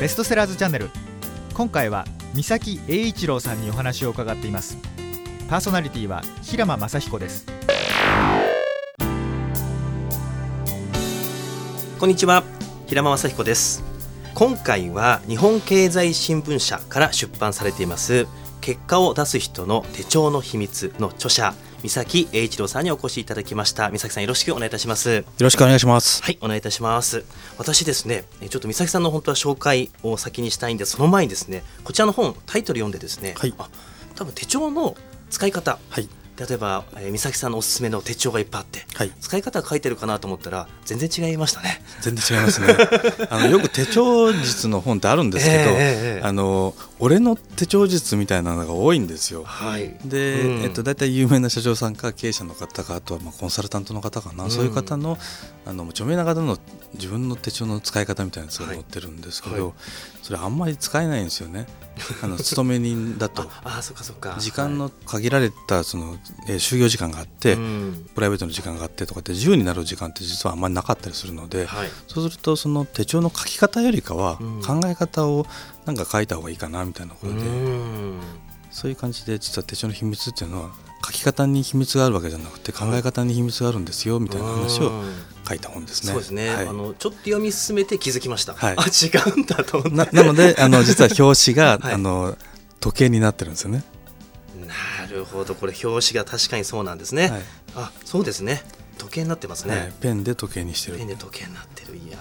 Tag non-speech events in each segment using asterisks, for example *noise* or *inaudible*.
ベストセラーズチャンネル。今回は三崎栄一郎さんにお話を伺っています。パーソナリティは平間正彦です。こんにちは。平間正彦です。今回は日本経済新聞社から出版されています結果を出す人の手帳の秘密の著者三崎栄一郎さんにお越しいただきました。三崎さんよろしくお願いいたします。よろしくお願いします。はいお願いいたします。私ですねちょっと三崎さんの本当は紹介を先にしたいんでその前にですねこちらの本タイトル読んでですね、はい、あ多分手帳の使い方、はい例えば、えー、美咲さんのおすすめの手帳がいっぱいあって、はい、使い方が書いてるかなと思ったら全然違いましたね。全然違いますね。*laughs* あのよく手帳術の本ってあるんですけど、えー、あの俺の手帳術みたいなのが多いんですよ、はい、で、うん、えっと、大体有名な社長さんか経営者の方かあとはまあコンサルタントの方かな、うん、そういう方のあの著名な方の自分の手帳の使い方みたいなやつが載ってるんですけど、はいはい、それあんまり使えないんですよねあの勤め人だと。*laughs* あそっかそっか。時間の限られたその、えー、就業時間があって、うん、プライベートの時間があってとかって自由になる時間って実はあんまりなかったりするので、はい、そうするとその手帳の書き方よりかは考え方をなんか書いた方がいいかなみたいなことで、うん、そういう感じで実は手帳の秘密っていうのは書き方に秘密があるわけじゃなくて考え方に秘密があるんですよみたいな話を書いた本ですね。そうですね、はい、あのちょっと読み進めて気づきました。はい、*laughs* あ違うんだとななのであの実は表紙が、*laughs* はい、あの時計になってるんですよね。なるほど。これ表紙が確かにそうなんですね。はい、あそうですね。時計になってますね、ペンで時計にしてる。ペンで時計になってる。いや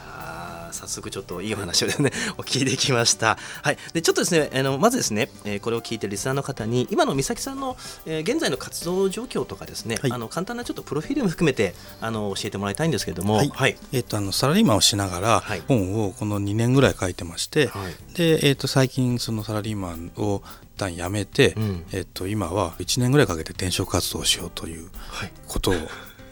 早速ちょっといいお話をですね *laughs* お聞いてきました。はい、でちょっとですねあのまずですね、えー、これを聞いてるリスナーの方に今の美咲さんの、えー、現在の活動状況とかですね、はい、あの簡単なちょっとプロフィールも含めてあの教えてもらいたいんですけれども、はい、はい、えっ、ー、とあのサラリーマンをしながら本をこの2年ぐらい書いてまして、はい、でえっ、と最近そのサラリーマンを一旦辞めて、うん、えっと今は1年ぐらいかけて転職活動をしようということを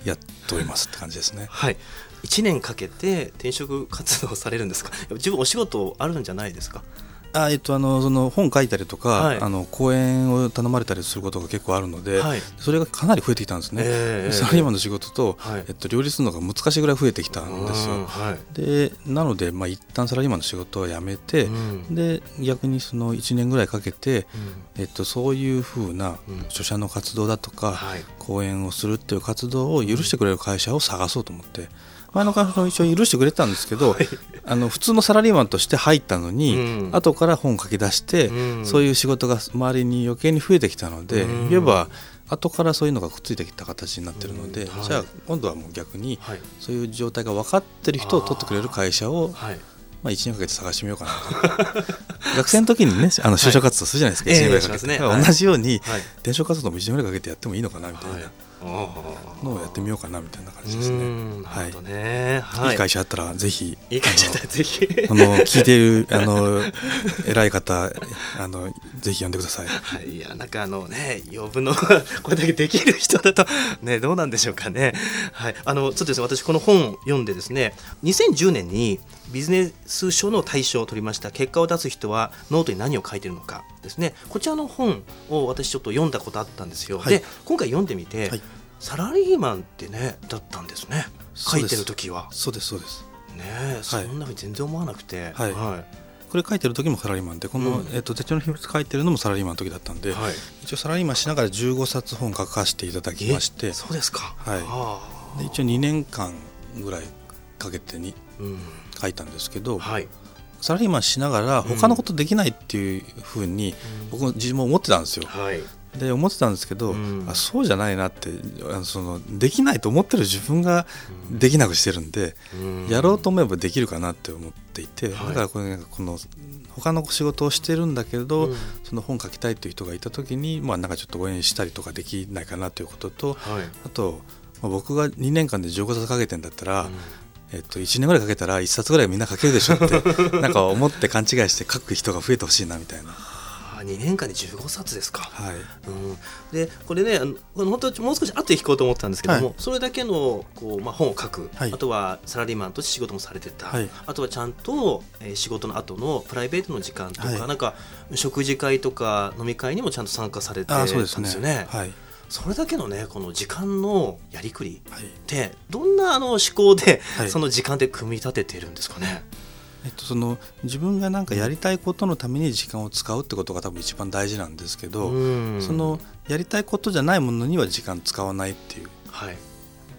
やっておりますって感じですね。はい、1年かけて転職活動されるんですか？*laughs* 自分お仕事あるんじゃないですか？あえっと、あのその本書いたりとか、はい、あの講演を頼まれたりすることが結構あるので、はい、それがかなり増えてきたんですね、えー、サラリーマンの仕事と、はい、えっと、両立するのが難しいぐらい増えてきたんですよ。でなので、まあ一旦サラリーマンの仕事を辞めて、うん、で逆にその1年ぐらいかけて、うん、えっと、そういうふうな著者の活動だとか、講演をするっていう活動を許してくれる会社を探そうと思って。前の会社も一応許してくれたんですけど、はい、あの普通のサラリーマンとして入ったのに、うん、後から本を書き出して、うん、そういう仕事が周りに余計に増えてきたので、うん、言えば後からそういうのがくっついてきた形になってるので、はい、じゃあ今度はもう逆に、はい、そういう状態が分かってる人を取ってくれる会社を、まあ、1年かけて探してみようかなと。*laughs* 学生の時にねあの就職活動するじゃないですか、はい、1年ぐらいかけて、えーね、同じように、転職活動も1年ぐらいかけてやってもいいのかなみたいな。のをやってみようかなみたいな感じですね。はい。ね、はい。いい会社あったらぜひ。いい会社あったらぜひ。あの聞いているあの偉い方あのぜひ呼んでください。はい。いやなんかあのね呼ぶのこれだけできる人だとねどうなんでしょうかね。はい。あのちょっとですね私この本読んでですね2010年にビジネス書の大賞を取りました結果を出す人はノートに何を書いてるのかですね。こちらの本を私ちょっと読んだことあったんですよ、はい、で今回読んでみて、はい、サラリーマンってねだったんですね。書いてる時は。そうですそうです。ねそんなふうに全然思わなくて。はい、はい。これ書いてる時もサラリーマンでこの、うん、えっと、手帳の秘密書いてるのもサラリーマンの時だったんで、はい、一応サラリーマンしながら15冊本書かせていただきましてそうですか、はい、で一応2年間ぐらいかけてに書いたんですけど、はい、サラリーマンしながら他のことできないっていうふうに僕も自分も思ってたんですよ。はい、で思ってたんですけど、うん、あそうじゃないなってあのそのできないと思ってる自分ができなくしてるんで、うん、やろうと思えばできるかなって思っていて、だからこれなんかこの他の仕事をしてるんだけど、うん、その本書きたいという人がいた時に、まあ、なんかちょっと応援したりとかできないかなということと、はい、あと、まあ、僕が2年間で15冊かけてんだったら、えっと、1年ぐらいかけたら1冊ぐらいみんな書けるでしょって *laughs* なんか思って勘違いして書く人が増えてほしいなみたいな。2年間で15冊ですか、はい。うん、でこれねあの本当もう少し後で聞こうと思ったんですけども、はい、それだけのこう、まあ、本を書く、はい、あとはサラリーマンとして仕事もされてた、はい、あとはちゃんと、えー、仕事の後のプライベートの時間とか、なんか食事会とか飲み会にもちゃんと参加されてたんですよね。はいそれだけのねこの時間のやりくりって、どんなあの思考で、その時間で組み立ててるんですかね？えっと、その自分が何かやりたいことのために時間を使うってことが多分一番大事なんですけど、そのやりたいことじゃないものには時間使わないっていう、はい、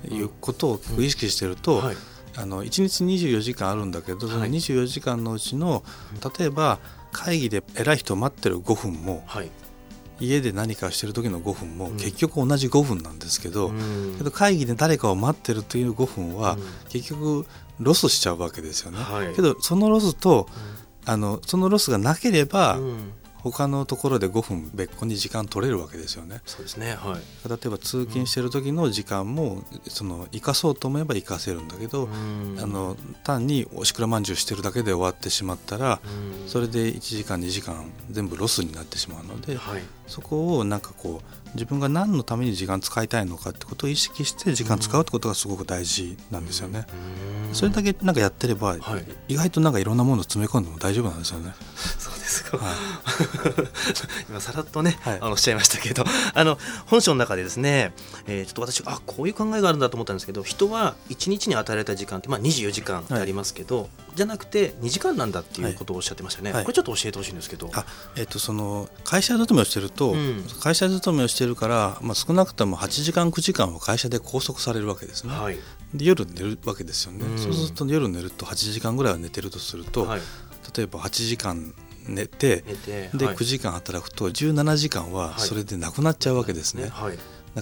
いうことを結構意識してると、はい、あの1日24時間あるんだけどその24時間のうちの例えば会議で偉い人を待ってる5分も、はい、家で何かしてる時の5分も結局同じ5分なんですけど、うん、けど会議で誰かを待ってるという5分は結局ロスしちゃうわけですよね。はい、けどそのロスと、あのそのロスがなければ、他のところで5分別個に時間取れるわけですよね。そうですね、はい、例えば通勤してる時の時間も、その生かそうと思えば生かせるんだけど、あの単におしくらまんじゅうしてるだけで終わってしまったら、それで1時間2時間全部ロスになってしまうので、はい、そこをなんかこう自分が何のために時間使いたいのかってことを意識して時間使うってことがすごく大事なんですよね。それだけなんかやってれば、はい、意外となんかいろんなものを詰め込んでも大丈夫なんですよね。そうですか。はい、*laughs* 今さらっとね、はい、あのおっしゃいましたけど、*laughs* あの本書の中でですね、えー、ちょっと私あこういう考えがあるんだと思ったんですけど、人は一日に与えられた時間ってまあ24時間ありますけど、じゃなくて2時間なんだっていうことをおっしゃってましたね。これちょっと教えてほしいんですけど。あえっ、ー、とその会社勤めをしてると、うん、会社勤めをしてるから、まあ少なくとも8時間9時間は会社で拘束されるわけですね。はい、で夜寝るわけですよね。うん、そうすると夜寝ると8時間ぐらいは寝てるとすると、はい、例えば8時間寝てで、9時間働くと17時間はそれでなくなっちゃうわけですね。はい。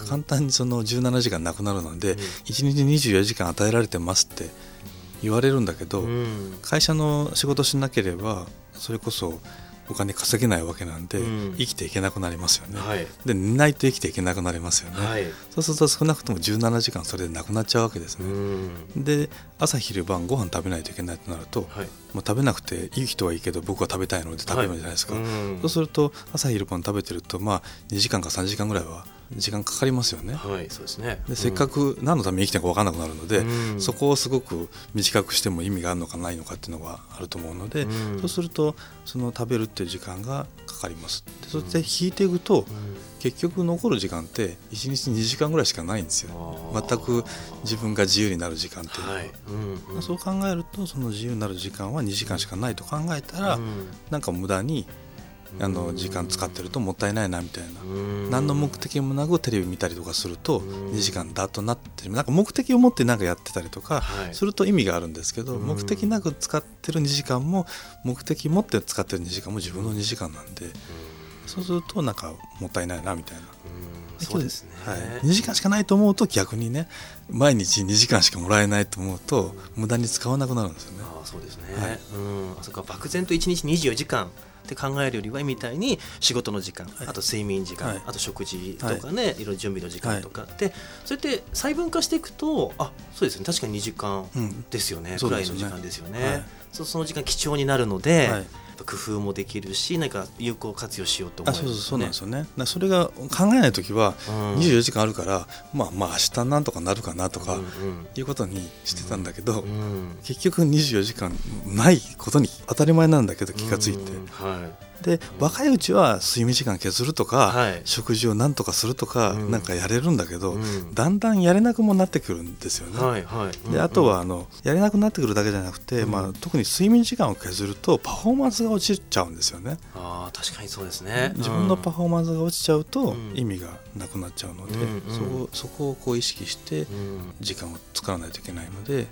簡単にその17時間なくなるので、うん、1日24時間与えられてますって言われるんだけど、うん、会社の仕事しなければそれこそお金稼げないわけなんで、うん、生きていけなくなりますよね、はい、で寝ないと生きていけなくなりますよね、はい、そうすると少なくとも17時間それでなくなっちゃうわけですね、うん、で朝昼晩ご飯食べないといけないとなると、はい、もう食べなくていい人はいいけど僕は食べたいので食べるんじゃないですか、そうすると朝昼晩食べてるとまあ2時間か3時間ぐらいは時間かかりますよね。はい、そうですね。で、せっかく何のために生きてるか分からなくなるので、うん、そこをすごく短くしても意味があるのかないのかっていうのがあると思うので、うん、そうするとその食べるっていう時間がかかります。でそして引いていくと、結局残る時間って1日2時間ぐらいしかないんですよ。全く自分が自由になる時間っていうのは、はい。うんうん、そう考えるとその自由になる時間は2時間しかないと考えたら、うん、なんか無駄にあの時間使ってるともったいないなみたいな。何の目的もなくテレビ見たりとかすると2時間だとなってなんか目的を持って何かやってたりとかすると意味があるんですけど目的なく使ってる2時間も目的持って使ってる2時間も自分の2時間なんでそうするとなんかもったいないなみたいな。そうですね、はい、2時間しかないと思うと逆にね毎日2時間しかもらえないと思うと無駄に使わなくなるんですよね。あそうですね、はい、うん。あそこ漠然と1日24時間って考えるよりはみたいに仕事の時間、はい、あと睡眠時間、はい、あと食事とかね、はい、いろいろ準備の時間とか。って、それって細分化していくとあそうですね確かに2時間ですよね、うん、くらいの時間ですよね。そその時間貴重になるので、工夫もできるし何か有効活用しようと思う、ね、そうそうなんですよね。それが考えない時は24時間あるから、うん、まあまあ明日なんとかなるかなとかいうことにしてたんだけど、うん。うん、結局24時間ないことに当たり前なんだけど気が付いて、はいで若いうちは睡眠時間削るとか、はい、食事を何とかするとか、うん、なんかやれるんだけど、うん、だんだんやれなくもなってくるんですよね。はいはい、であとはあのやれなくなってくるだけじゃなくて、うん、まあ、特に睡眠時間を削るとパフォーマンスが落ちちゃうんですよね。あ確かにそうですね。自分のパフォーマンスが落ちちゃうと意味がなくなっちゃうので、そそこをこう意識して時間を使わないといけないので、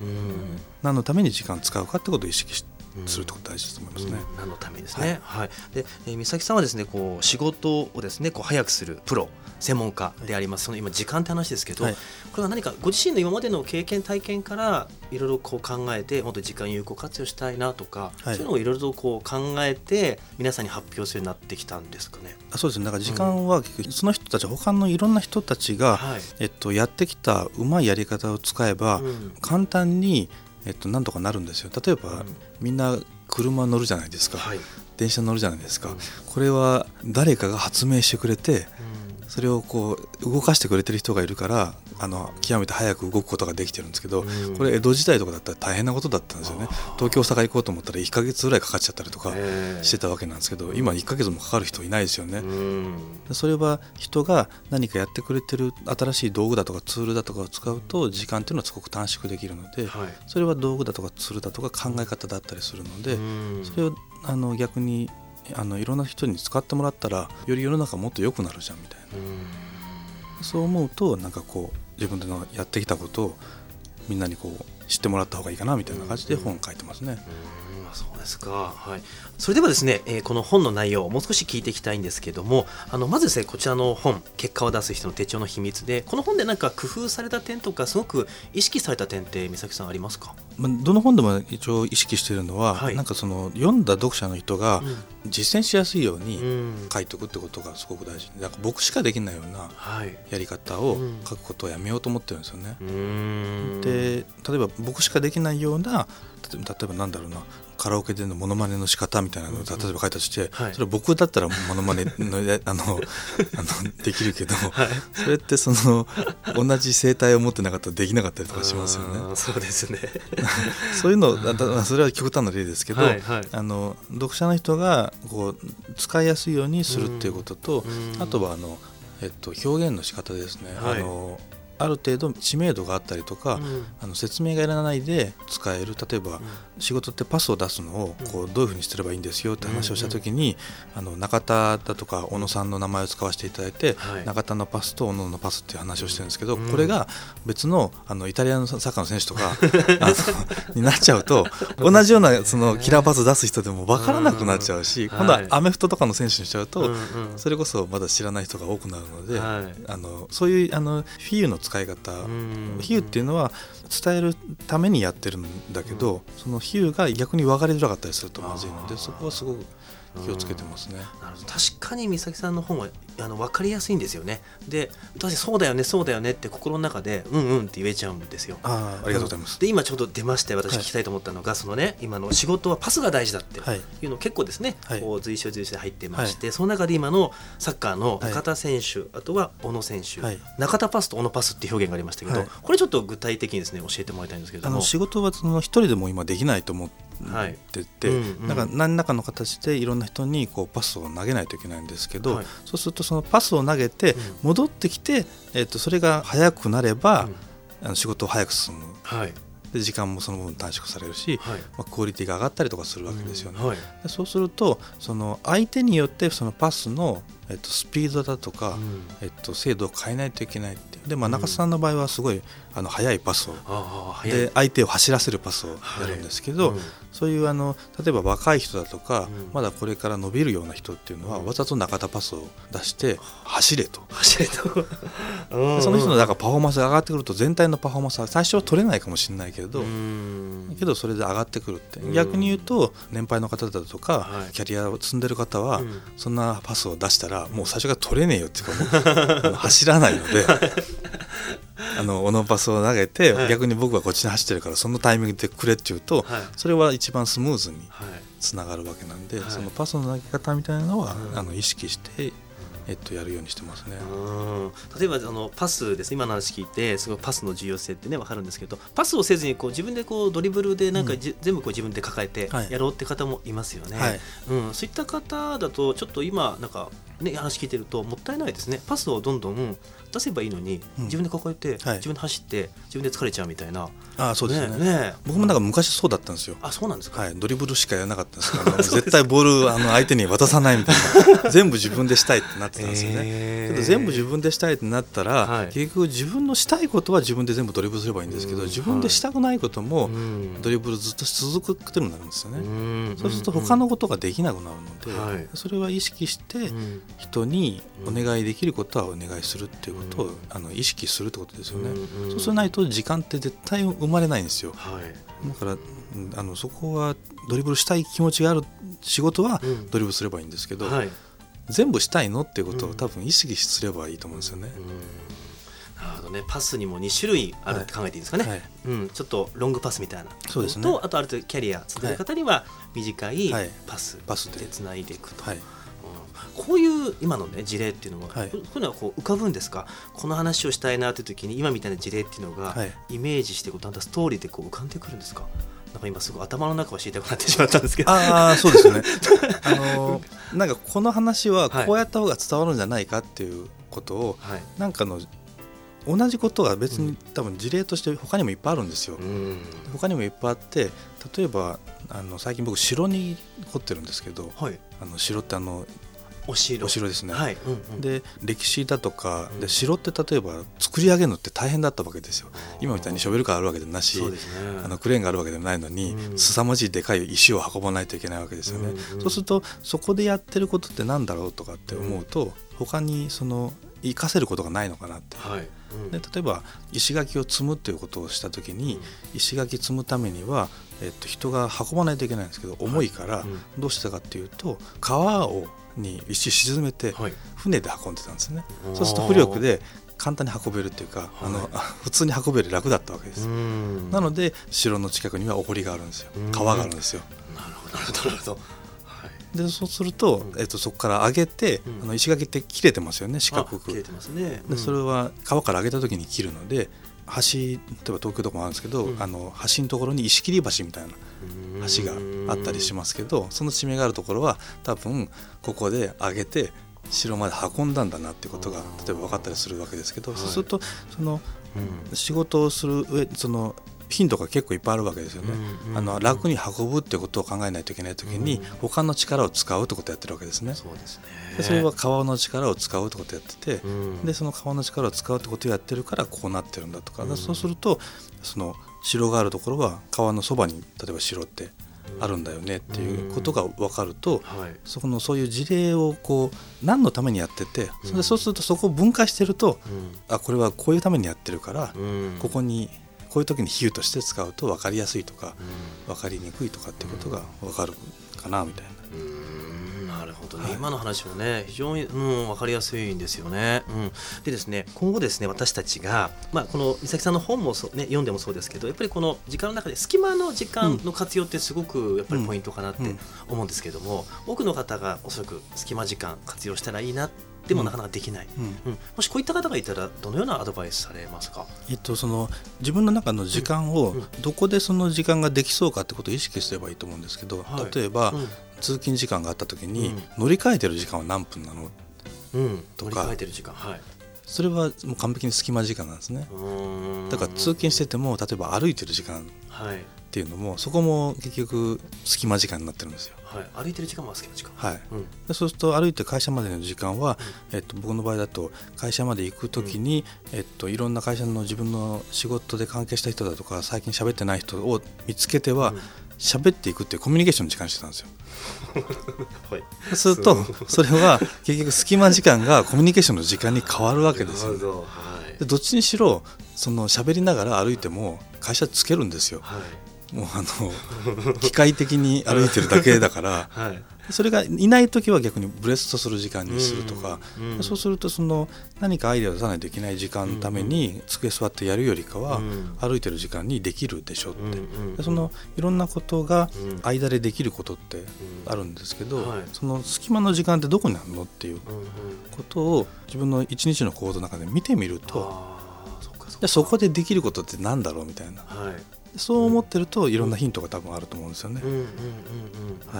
何のために時間を使うかってことを意識してするってこと大事だと思いますね。うん、何のためですね。はい。はい、で、えー、美咲さんはですね、こう仕事をですね、こう早くするプロ専門家であります。その今時間って話ですけど、はい、これは何かご自身の今までの経験体験からいろいろこう考えて、もっと時間有効活用したいなとか、はい、そういうのをいろいろとこう考えて皆さんに発表するようになってきたんですかね。あ、そうですね。だから時間は結局その人たち他のいろんな人たちが、はい、えっとやってきたうまいやり方を使えば、うん、簡単にえっと、なんとかなるんですよ。例えば、うん、みんな車乗るじゃないですか、はい、電車乗るじゃないですか、うん、これは誰かが発明してくれて、それをこう動かしてくれてる人がいるからあの極めて早く動くことができてるんですけど、これ江戸時代とかだったら大変なことだったんですよね。東京大阪行こうと思ったら1か月ぐらいかかっちゃったりとかしてたわけなんですけど今1か月もかかる人いないですよね。それは人が何かやってくれてる新しい道具だとかツールだとかを使うと時間っていうのはすごく短縮できるので、それは道具だとかツールだとか考え方だったりするのでそれをあの逆にあのいろんな人に使ってもらったらより世の中もっと良くなるじゃんみたいな。そう思うとなんかこう自分でのやってきたことをみんなにこう知ってもらった方がいいかなみたいな感じで本書いてますね。そうですか、はい、それではですね、えー、この本の内容をもう少し聞いていきたいんですけどもあのまずですねこちらの本結果を出す人の手帳の秘密でこの本で何か工夫された点とかすごく意識された点って美咲さんありますか、まあ、どの本でも一応意識しているのは、はい、なんかその読んだ読者の人が実践しやすいように書いておくってことがすごく大事。なんか僕しかできないようなやり方を書くことをやめようと思ってるんですよね。で例えば僕しかできないような例えばなんだろうなカラオケでのモノマネの仕方みたいなのを例えば書いたとして、それ僕だったらモノマネの *laughs* あのあのできるけど、*laughs* それってその同じ声帯を持ってなかったらできなかったりとかしますよね。そうですね。*laughs* そういうのそれは極端な例ですけど、あの読者の人がこう使いやすいようにするっていうことと、あとはあの、えっと、表現の仕方ですね。あのある程度知名度があったりとか、うん、あの説明がいらないで使える。例えば、うん、仕事ってパスを出すのをこうどういうふうにすればいいんですよって話をした時に、あの中田だとか小野さんの名前を使わせていただいて、はい、中田のパスと小野のパスっていう話をしてるんですけど、これが別のあのイタリアのサッカーの選手とか *laughs* になっちゃうと同じようなそのキラーパス出す人でも分からなくなっちゃうし、今度はアメフトとかの選手にしちゃうと、それこそまだ知らない人が多くなるので、あのそういうあのフィーユの使い方。比喩っていうのは伝えるためにやってるんだけど、その比喩が逆に分かりづらかったりするとまずいのでそこはすごく気をつけてますね。確かに美咲さんの本はあの分かりやすいんですよね。で私そうだよねそうだよねって心の中でうんうんって言えちゃうんですよ。あありがとうございます。で今ちょうど出まして私聞きたいと思ったのが、はい、そのね今の仕事はパスが大事だっていうの結構ですね、はい、こう随所随所で入ってまして、はい、その中で今のサッカーの中田選手、あとは小野選手、中田パスと小野パスっていう表現がありましたけど、これちょっと具体的にですね教えてもらいたいんですけども。仕事はその一人でも今できないと思ってってて、はいうんうん、なんか何らかの形でいろんな人にこうパスを投げないといけないんですけど、はい、そうするとそのパスを投げて戻ってきて、えー、とそれが速くなれば、うん、あの仕事を早く進む。はい。で時間もその分短縮されるし、はい、まあ、クオリティが上がったりとかするわけですよね。うんはい、そうするとその相手によってそのパスの、えっと、スピードだとか、うん、えっと、精度を変えないといけないってで、まあ、中田さんの場合はすごいあの速いパスを、で相手を走らせるパスをやるんですけど、はい。うん、そういうあの例えば若い人だとか、うん、まだこれから伸びるような人っていうのは、わざと中田パスを出して走れと。走れと。*laughs* その人のだからパフォーマンスが上がってくると全体のパフォーマンスは最初は取れないかもしれないけどけどそれで上がってくるって。逆に言うと年配の方だとか、はい、キャリアを積んでる方は、そんなパスを出したらもう最初から取れねえよっていうかもう走らないので *laughs* あのオノパスを投げて、はい、逆に僕はこっちに走ってるからそのタイミングでくれって言うと、はい、それは一番スムーズにつながるわけなんで、はい、そのパスの投げ方みたいなのは、あの意識してえっと、やるようにしてますね。例えばあのパスです。今の話聞いてすごいパスの重要性ってね分かるんですけどパスをせずにこう自分でこうドリブルでなんか、うん、全部こう自分で抱えてやろうって方もいますよね、はい、うん、そういった方だとちょっと今なんかね話聞いてるともったいないですね。パスをどんどん出せばいいのに、うん、自分で抱えて、はい、自分で走って自分で疲れちゃうみたいな。あそうですね、ね、僕もなんか昔そうだったんですよ。あそうなんですか、はい、ドリブルしかやらなかったんですけど *laughs* 絶対ボールあの相手に渡さないみたいな。*laughs* 全部自分でしたいってなってたんですよね、え。ー、けど全部自分でしたいってなったら、はい、結局自分のしたいことは自分で全部ドリブルすればいいんですけど、自分でしたくないこともドリブルずっと続くことになるんですよね、そうすると他のことができなくなるので、それは意識して人にお願いできることはお願いするっていうことを、あの意識するってことですよね、そうしないと時間って絶対生まれないんですよ、はい、だからあのそこはドリブルしたい気持ちがある仕事はドリブルすればいいんですけど、はい、全部したいのっていうことを多分意識すればいいと思うんですよね。なるほどね、パスにも2種類あるって考えていいですかね、はい、うん、ちょっとロングパスみたいなそうです、ね、とあとある程度キャリア積んでる方には短いパスでつないでいくと、はいこういう今のね事例っていうのは、はい、こういうのはこう浮かぶんですか？この話をしたいなという時に今みたいな事例っていうのが、イメージしてこうだんだんストーリーでこう浮かんでくるんですか？なんか今すごい頭の中を知りたくなってしまったんですけど。ああそうですね。*laughs* あのなんかこの話はこうやった方が伝わるんじゃないかっていうことを、はい、なんかの同じことが別に多分事例として他にもいっぱいあるんですよ。うん、他にもいっぱいあって例えばあの最近僕城に凝ってるんですけど、はい、あの城ってあのお城。お城ですね、はい。うんうん、で歴史だとかで城って例えば作り上げるのって大変だったわけですよ。今みたいにショベルカーあるわけでもなし、ね、あのクレーンがあるわけでもないのに、うん、凄まじいでかい石を運ばないといけないわけですよね、うんうん、そうするとそこでやってることって何だろうとかって思うと、うん、他にその活かせることがないのかなって、はい。うん、で例えば石垣を積むっていうことをした時に、石垣積むためには、えっと、人が運ばないといけないんですけど重いからどうしたかっていうと川をに石沈めて船で運んでたんですね、はい、そうすると浮力で簡単に運べるっていうか、はい、あの *laughs* 普通に運べる楽だったわけですなので城の近くにはお堀があるんですよ。川があるんですよ。なるほどなるほどでそうすると,、えー、とそこから上げて、あの石垣って切れてますよね四角く。切れてますね、でそれは川から上げた時に切るので橋例えば東京とかもあるんですけど、あの橋のところに石切り橋みたいな橋があったりしますけどその地名があるところは多分ここで上げて城まで運んだんだなっていうことが例えば分かったりするわけですけど、そうするとその、仕事をする上そのヒントが結構いっぱいあるわけですよね。あの楽に運ぶってことを考えないといけない時に、他の力を使うってことをやってるわけですね。そうですね。でそれは川の力を使うってことをやってて、でその川の力を使うってことをやってるからこうなってるんだとか、そうするとその城があるところは川のそばに例えば城ってあるんだよねっていうことが分かると、そこのそういう事例をこう何のためにやっててそれそうするとそこを分解してると、あこれはこういうためにやってるから、ここにこういう時に比喩として使うと分かりやすいとか、分かりにくいとかっていうことが分かるかなみたいな。なるほどね、はい、今の話もね非常に、うん、分かりやすいんですよね。うん、でですね今後ですね私たちが、まあ、この美咲さんの本もそ、ね、読んでもそうですけどやっぱりこの時間の中で隙間の時間の活用ってすごくやっぱりポイントかなって思うんですけども、多くの方がおそらく隙間時間活用したらいいなってでもなかなかできない、うん、うん、もしこういった方がいたらどのようなアドバイスされますか、えっと、その自分の中の時間をどこでその時間ができそうかってことを意識すればいいと思うんですけど、はい、例えば、うん、通勤時間があった時に乗り換えてる時間は何分なの、うん、とか。乗り換えてる時間はい。それはもう完璧に隙間時間なんですね。だから通勤してても例えば歩いてる時間っていうのも、そこも結局隙間時間になってるんですよはい、歩いてる時間も好きな時間、はい。そうすると歩いて会社までの時間は、うん、えっと、僕の場合だと会社まで行く時に、うん、えっと、いろんな会社の自分の仕事で関係した人だとか最近喋ってない人を見つけては喋、っていくっていうコミュニケーションの時間してたんですよ。*laughs* はい、そうするとそれは結局隙間時間がコミュニケーションの時間に変わるわけですよ、ね、はい、でどっちにしろその喋りながら歩いても会社つけるんですよ。はいもうあの機械的に歩いてるだけだから、*laughs* はい、それがいない時は逆にブレストする時間にするとか、うんうん、そうするとその何かアイデアを出さないといけない時間のために机座ってやるよりかは歩いてる時間にできるでしょって、そのいろんなことが間でできることってあるんですけど、その隙間の時間ってどこにあるのっていうことを自分の一日の行動の中で見てみると。そこでできることってなんだろうみたいな、はい、そう思ってるといろんなヒントが多分あると思うんですよね。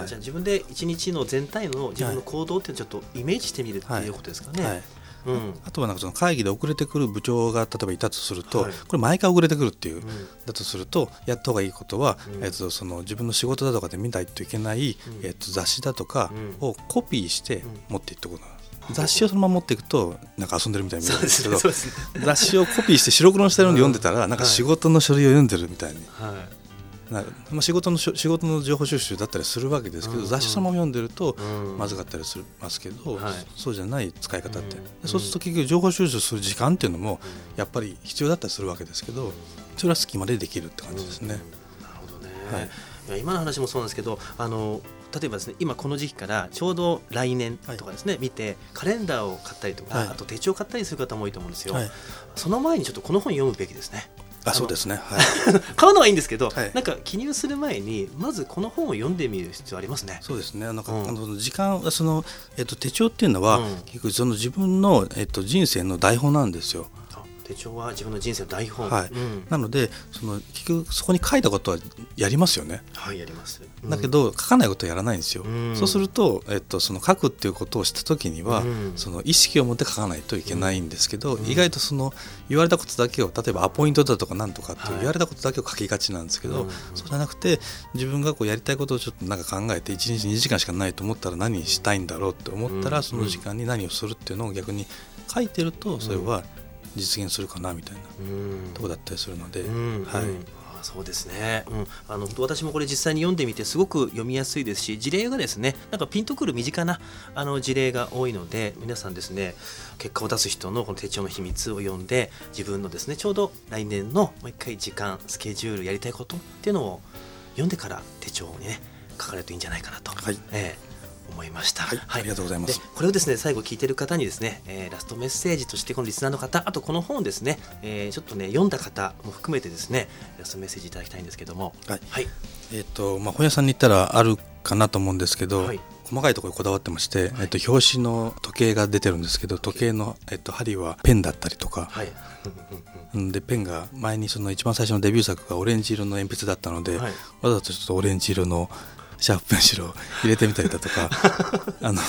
じゃあ自分で一日の全体の自分の行動ってちょっとイメージしてみるっていうことですかね。はい。はいうん、あとはなんかその会議で遅れてくる部長が例えばいたとすると、はい、これ毎回遅れてくるっていう、うん、だとするとやった方がいいことは、うん、えっと、その自分の仕事だとかで見ないといけない、うん、えっと、雑誌だとかをコピーして持っていっておくの雑誌をそのまま持っていくとなんか遊んでるみたいに見えるんですけど、ねね、雑誌をコピーして白黒にしたように読んでたらなんか仕事の書類を読んでるみたいに。はい。なまあ、仕事の仕事の情報収集だったりするわけですけど、うん、雑誌そのまま読んでるとまずかったりしますけど、うん、そうじゃない使い方って、うん、そうすると結局情報収集する時間っていうのもやっぱり必要だったりするわけですけどそれは隙間でできるって感じですね。なるほどね、はい。今の話もそうなんですけどあの例えばですね今この時期からちょうど来年とかですね、はい、見てカレンダーを買ったりとか、はい、あと手帳を買ったりする方も多いと思うんですよ、はい、その前にちょっとこの本読むべきですね。あそうですね、はい、*laughs* 買うのはいいんですけど、はい、なんか記入する前にまずこの本を読んでみる必要ありますね。そうですね。なんか、うん、あの時間その、えっと、手帳っていうのは、うん、結局その自分の、えっと、人生の台本なんですよ。手帳は自分の人生の台本、はい、うん、なのでその結局そこに書いたことはやりますよね。はいやります、うん、だけど書かないことはやらないんですよ、うん、そうすると、えっと、その書くっていうことをした時には、その意識を持って書かないといけないんですけど、意外とその言われたことだけを例えばアポイントだとかなんとかって言われたことだけを書きがちなんですけど、そうじゃなくて自分がこうやりたいことをちょっとなんか考えて1日2時間しかないと思ったら何したいんだろうって思ったら、その時間に何をするっていうのを逆に書いてるとそれは実現するかなみたいなとこだったりするので、はい。そうですね、うん、あの私もこれ実際に読んでみてすごく読みやすいですし事例がですねなんかピンとくる身近なあの事例が多いので皆さんですね結果を出す人のこの手帳の秘密を読んで自分のですねちょうど来年のもう一回時間スケジュールやりたいことっていうのを読んでから手帳にね書かれるといいんじゃないかなと、はい。えー、思いました、はい、はい、ありがとうございます。これをですね最後聞いてる方にですね、えー、ラストメッセージとしてこのリスナーの方あとこの本をですね、えー、ちょっとね読んだ方も含めてですねラストメッセージいただきたいんですけども。はい、はい、えっ、ー、とまあ本屋さんに行ったらあるかなと思うんですけど、はい。細かいところにこだわってまして、えっと、表紙の時計が出てるんですけど時計の、えっと、針はペンだったりとか、はい、でペンが前にその一番最初のデビュー作がオレンジ色の鉛筆だったので、はい、わざとちょっとオレンジ色のシャープペンシルを入れてみたりだとか *laughs* あの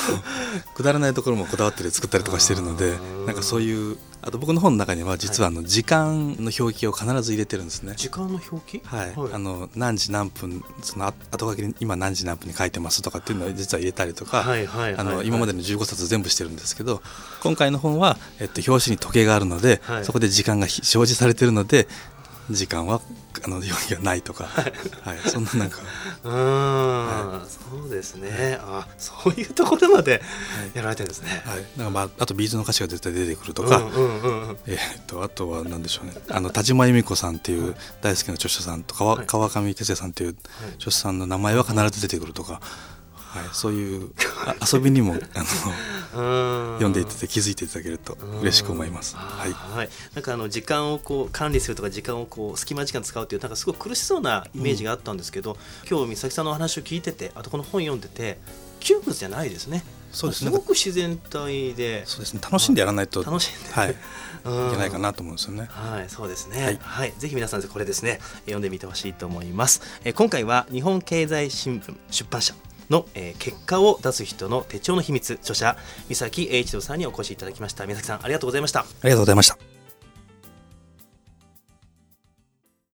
くだらないところもこだわって作ったりとかしてるのでなんかそういうあと僕の本の中には実はあの時間の表記を必ず入れてるんですね。時間の表記？はい、はい、あの何時何分その後書きに今何時何分に書いてますとかっていうのを実は入れたりとか、はいはい、あの今までの15冊全部してるんですけど今回の本は、えっと、表紙に時計があるので、はい、そこで時間が表示されてるので時間はあの用意がないとか、はい、そんななんか。うん、はい、そうですね、あそういうところまでやられてるんですね、はい、なんかまああとビーズの歌詞が絶対出てくるとか、うんうんうん、えー、っとあとは何でしょうね。あの田島由美子さんっていう大好きな著者さんと川,、川上哲也さんっていう著者さんの名前は必ず出てくるとか。はい、そういう遊びにも *laughs* あの読んでいてて気づいていただけると嬉しく思います。はい、はい、なんかあの時間をこう管理するとか時間をこう隙間時間使うっていうなんかすごい苦しそうなイメージがあったんですけど、うん、今日美咲さんのお話を聞いててあとこの本読んでて窮屈じゃないですね。そうですね。すごく自然体で、そうですね。楽しんでやらないと楽しんで、はい、*laughs* いけないかなと思うんですよね。はい、そうですね。はい、はい、ぜひ皆さんこれですね読んでみてほしいと思います。え今回は日本経済新聞出版社の、えー、結果を出す人の手帳の秘密著者三崎栄一郎さんにお越しいただきました。三崎さんありがとうございました。ありがとうございました。